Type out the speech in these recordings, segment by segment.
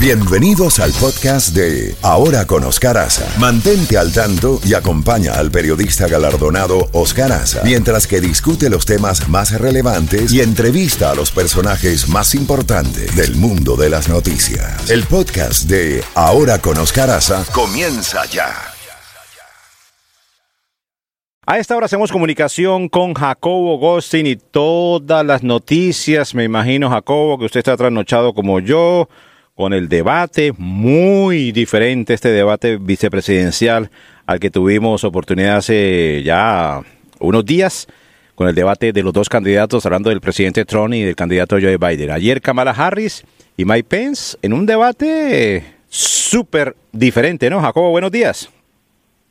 Bienvenidos al podcast de Ahora con Oscar. Mantente al tanto y acompaña al periodista galardonado Oscar Aza mientras que discute los temas más relevantes y entrevista a los personajes más importantes del mundo de las noticias. El podcast de Ahora con Oscar comienza ya. A esta hora hacemos comunicación con Jacobo Gostin y todas las noticias. Me imagino, Jacobo, que usted está trasnochado como yo con el debate muy diferente, este debate vicepresidencial al que tuvimos oportunidad hace ya unos días, con el debate de los dos candidatos, hablando del presidente Trump y del candidato Joe Biden. Ayer Kamala Harris y Mike Pence en un debate súper diferente, ¿no? Jacobo, buenos días.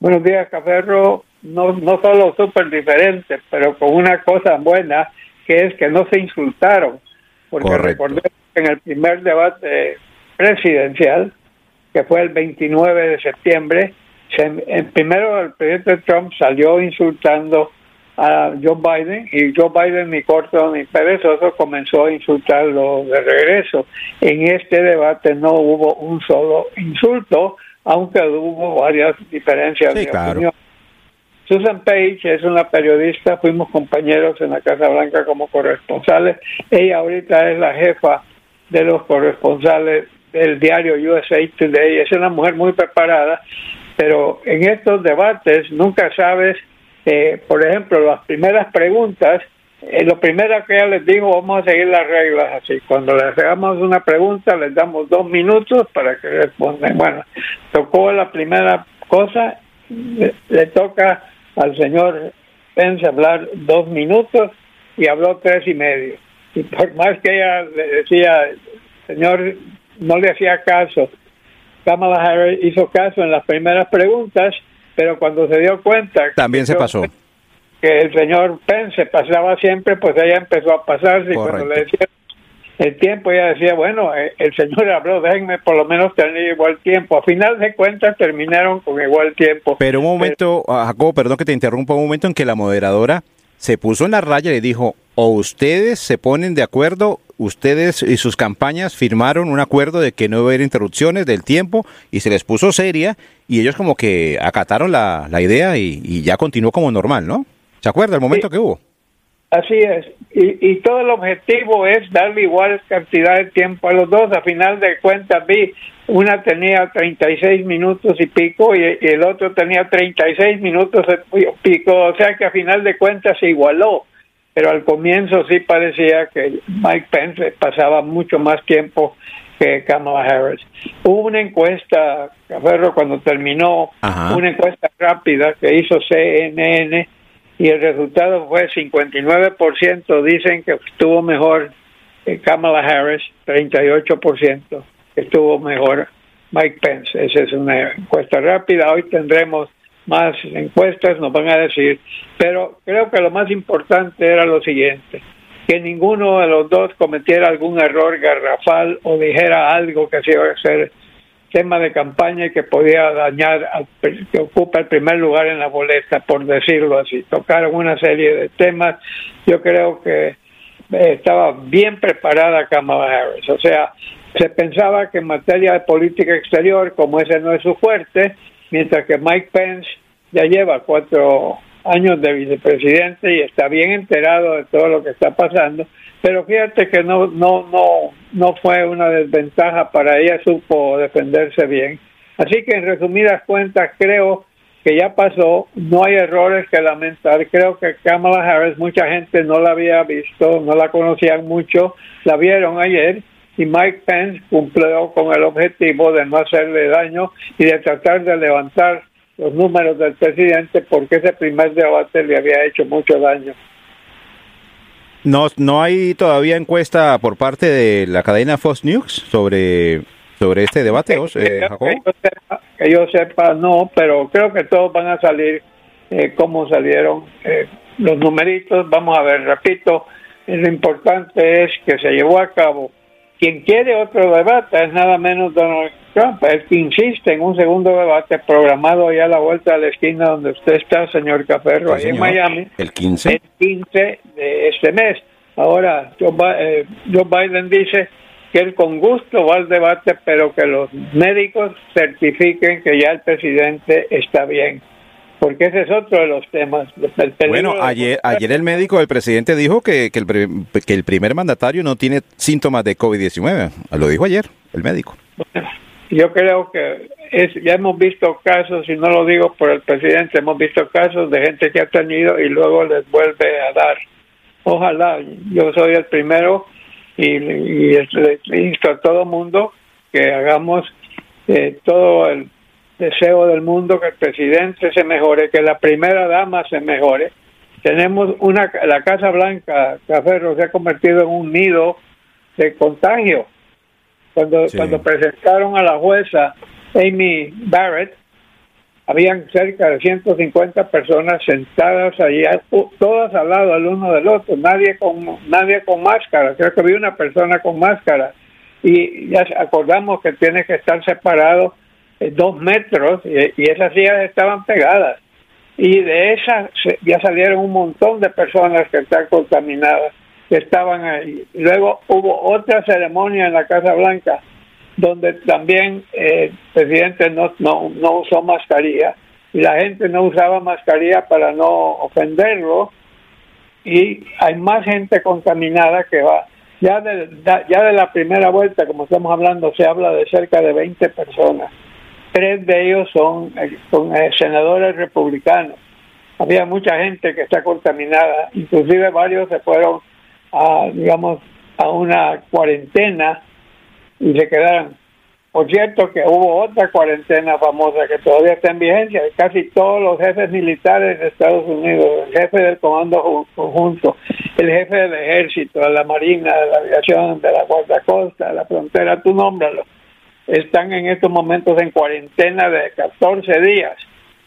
Buenos días, Caferro. No, no solo súper diferente, pero con una cosa buena, que es que no se insultaron. Porque recordemos que en el primer debate presidencial, que fue el 29 de septiembre, en, primero el presidente Trump salió insultando a Joe Biden y Joe Biden ni corto ni perezoso comenzó a insultarlo de regreso. En este debate no hubo un solo insulto, aunque hubo varias diferencias de opinión. Susan Page es una periodista, fuimos compañeros en la Casa Blanca como corresponsales. Ella ahorita es la jefa de los corresponsales el diario USA Today. Es una mujer muy preparada, pero en estos debates nunca sabes, eh, por ejemplo, las primeras preguntas, eh, lo primero que ella les dijo, vamos a seguir las reglas así. Cuando les hagamos una pregunta, les damos dos minutos para que respondan. Bueno, tocó la primera cosa, le, toca al señor Pence hablar dos minutos y habló tres y medio. Y por más que ella le decía, señor no le hacía caso. Kamala Harris hizo caso en las primeras preguntas, pero cuando se dio cuenta... También se pasó. Que el señor Pence pasaba siempre, pues ella empezó a pasarse y cuando le decía el tiempo, ella decía, bueno, eh, el señor habló, déjenme por lo menos tener igual tiempo. A final de cuentas terminaron con igual tiempo. Pero un momento, ah, Jacobo, perdón que te interrumpa, un momento en que la moderadora se puso en la raya y le dijo, o ustedes se ponen de acuerdo ustedes y sus campañas firmaron un acuerdo de que no iba a haber interrupciones del tiempo y se les puso seria y ellos como que acataron la, la idea y, ya continuó como normal, ¿no? ¿Se acuerda el momento que hubo? Así es. Y, y, todo el objetivo es darle igual cantidad de tiempo a los dos. A final de cuentas vi, una tenía 36 minutos y pico y, y el otro tenía 36 minutos y pico. O sea que a final de cuentas se igualó pero al comienzo sí parecía que Mike Pence pasaba mucho más tiempo que Kamala Harris. Hubo una encuesta, Caferro, cuando terminó, una encuesta rápida que hizo CNN y el resultado fue 59% dicen que estuvo mejor que Kamala Harris, 38% estuvo mejor Mike Pence. Esa es una encuesta rápida. Hoy tendremos más encuestas nos van a decir, pero creo que lo más importante era lo siguiente, que ninguno de los dos cometiera algún error garrafal o dijera algo que iba a ser tema de campaña y que podía dañar al que ocupa el primer lugar en la boleta, por decirlo así. Tocaron una serie de temas. Yo creo que estaba bien preparada Kamala Harris. O sea, se pensaba que en materia de política exterior, como ese no es su fuerte, mientras que Mike Pence ya lleva cuatro años de vicepresidente y está bien enterado de todo lo que está pasando, pero fíjate que no no no no fue una desventaja para ella, supo defenderse bien. Así que en resumidas cuentas creo que ya pasó, no hay errores que lamentar. Creo que Kamala Harris mucha gente no la había visto, no la conocían mucho, la vieron ayer y Mike Pence cumplió con el objetivo de no hacerle daño y de tratar de levantar los números del presidente porque ese primer debate le había hecho mucho daño. No, no hay todavía encuesta por parte de la cadena Fox News sobre sobre este debate, eh, que, yo sepa, no, pero creo que todos van a salir eh, como salieron eh, los numeritos. Vamos a ver, repito, lo importante es que se llevó a cabo quien quiere otro debate es nada menos Donald Trump, el que insiste en un segundo debate programado ya a la vuelta de la esquina donde usted está, señor Caferro, ahí en Miami. El 15. El 15 de este mes. Ahora, eh, Joe Biden dice que él con gusto va al debate, pero que los médicos certifiquen que ya el presidente está bien. Porque ese es otro de los temas. bueno, ayer, ayer el médico del presidente dijo que, que, el, que el primer mandatario no tiene síntomas de COVID-19. Lo dijo ayer el médico. yo creo que es, ya hemos visto casos, y no lo digo por el presidente, hemos visto casos de gente que ha tenido y luego les vuelve a dar. Ojalá, yo soy el primero y, y le insto a todo mundo que hagamos eh, todo el deseo del mundo que el presidente se mejore, que la primera dama se mejore. Tenemos una, la Casa Blanca, Caferro, se ha convertido en un nido de contagio. Cuando, cuando presentaron a la jueza Amy Barrett, habían cerca de 150 personas sentadas allí, todas al lado el uno del otro, nadie con nadie con máscara, creo que había una persona con máscara y ya acordamos que tiene que estar separado dos metros y, esas sillas estaban pegadas y de esas ya salieron un montón de personas que están contaminadas que estaban ahí. Luego hubo otra ceremonia en la Casa Blanca donde también eh, el presidente no, no, no usó mascarilla y la gente no usaba mascarilla para no ofenderlo y hay más gente contaminada que va. Ya de, ya de la primera vuelta, como estamos hablando, se habla de cerca de 20 personas. Tres de ellos son, son eh, senadores republicanos. Había mucha gente que está contaminada, inclusive varios se fueron a, digamos, a una cuarentena y se quedaron. Por cierto que hubo otra cuarentena famosa que todavía está en vigencia, casi todos los jefes militares de Estados Unidos, el jefe del Comando Conjunto, el jefe del Ejército, de la Marina, de la Aviación, de la Guardia Costa, de la Frontera, tú nómbralo, están en estos momentos en cuarentena de 14 días,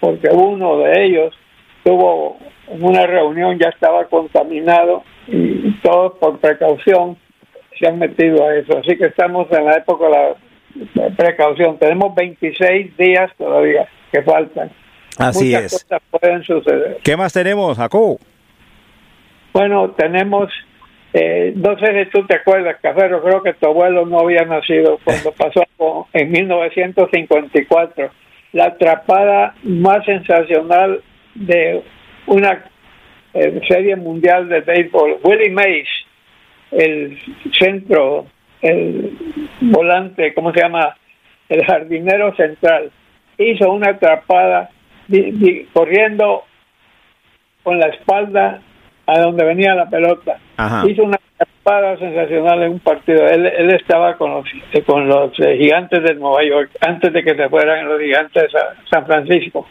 porque uno de ellos tuvo una reunión, ya estaba contaminado y todos por precaución se han metido a eso. Así que estamos en la época de la precaución. Tenemos 26 días todavía que faltan. Así es. Cosas pueden suceder. ¿Qué más tenemos, Jacob? Bueno, tenemos, eh, no sé si tú te acuerdas, Cafero, creo que tu abuelo no había nacido cuando pasó en 1954, la atrapada más sensacional de una eh, serie mundial de béisbol. Willie Mays el centro, el volante, ¿cómo se llama? El jardinero central, hizo una atrapada corriendo con la espalda a donde venía la pelota. Hizo una atrapada sensacional en un partido. Él, él estaba con los, con los eh, gigantes de Nueva York antes de que se fueran los gigantes de San Francisco.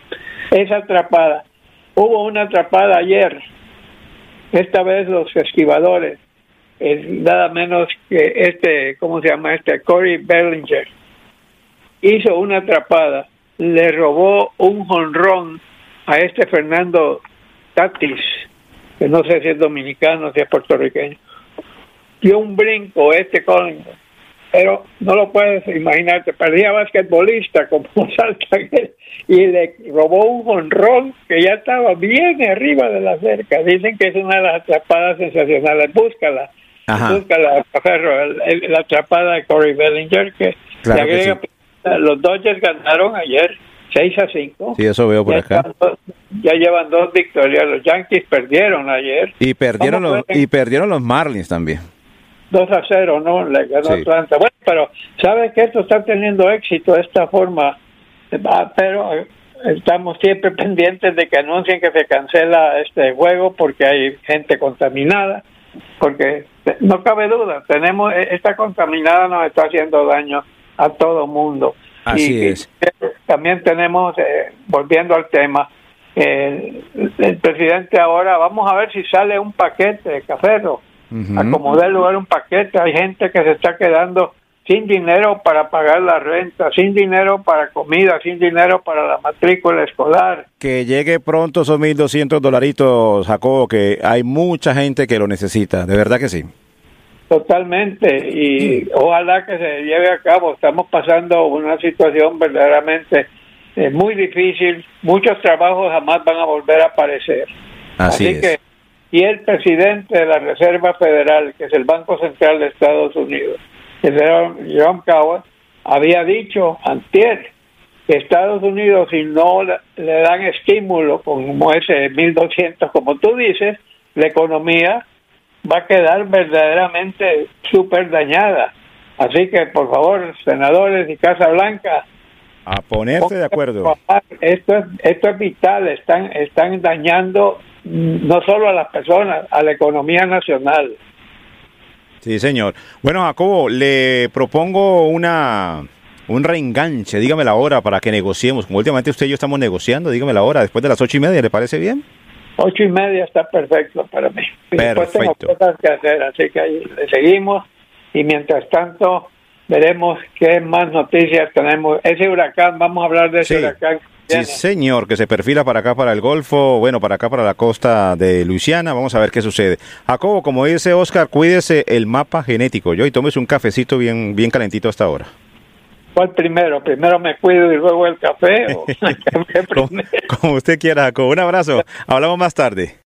Esa atrapada. Hubo una atrapada ayer. Esta vez los esquivadores es nada menos que este, ¿cómo se llama este? Corey Bellinger. Hizo una atrapada, le robó un jonrón a este Fernando Tatis, que no sé si es dominicano, si es puertorriqueño. Dio un brinco este Collins, pero no lo puedes imaginarte, parecía basquetbolista como salta y le robó un jonrón que ya estaba bien arriba de la cerca. Dicen que es una de las atrapadas sensacionales, búscala. Busca la, la atrapada de Corey Bellinger, que, los Dodgers ganaron ayer 6 a 5. Sí, eso veo por acá. ya llevan dos victorias. Los Yankees perdieron ayer. Y perdieron, los, y perdieron los Marlins también. 2 a 0, ¿no? Le ganó Atlanta. Bueno, pero sabes que esto está teniendo éxito de esta forma, pero eh, estamos siempre pendientes de que anuncien que se cancela este juego porque hay gente contaminada porque no cabe duda, tenemos e-, esta contaminada nos está haciendo daño a todo mundo. Así es. También tenemos, eh, volviendo al tema, el, presidente ahora, vamos a ver si sale un paquete de café, uh acomodar lugar un paquete, hay gente que se está quedando sin dinero para pagar la renta, sin dinero para comida, sin dinero para la matrícula escolar. Que llegue pronto esos 1.200 dolaritos, Jacobo, que hay mucha gente que lo necesita, de verdad que sí. Totalmente, y ojalá que se lleve a cabo. Estamos pasando una situación verdaderamente eh, muy difícil, muchos trabajos jamás van a volver a aparecer. Así, es. que, y el presidente de la Reserva Federal, que es el Banco Central de Estados Unidos, general John Coward, había dicho antier que Estados Unidos, si no le, le dan estímulo como ese 1.200, como tú dices, la economía va a quedar verdaderamente súper dañada. Así que, por favor, senadores y Casa Blanca, A ponerse de acuerdo. esto es, esto es vital, están, están dañando no solo a las personas, a la economía nacional. Sí, señor. Bueno, Jacobo, le propongo una un reenganche. Dígame la hora para que negociemos. Como últimamente usted y yo estamos negociando, dígame la hora después de las ocho y media. ¿Le parece bien? Ocho y media está perfecto para mí. Y Después tengo Perfecto. cosas que hacer, así que ahí le seguimos. Y mientras tanto, veremos qué más noticias tenemos. Ese huracán, vamos a hablar de ese Sí. huracán. Sí, señor, que se perfila para acá, para el Golfo, bueno, para acá, para la costa de Luisiana. Vamos a ver qué sucede. Jacobo, como dice Oscar, cuídese el mapa genético, yo, y tómese un cafecito bien, bien calentito hasta ahora. ¿Cuál primero? ¿Primero me cuido y luego el café? ¿O el café Como, primero? como usted quiera, Jacobo. Un abrazo. Hablamos más tarde.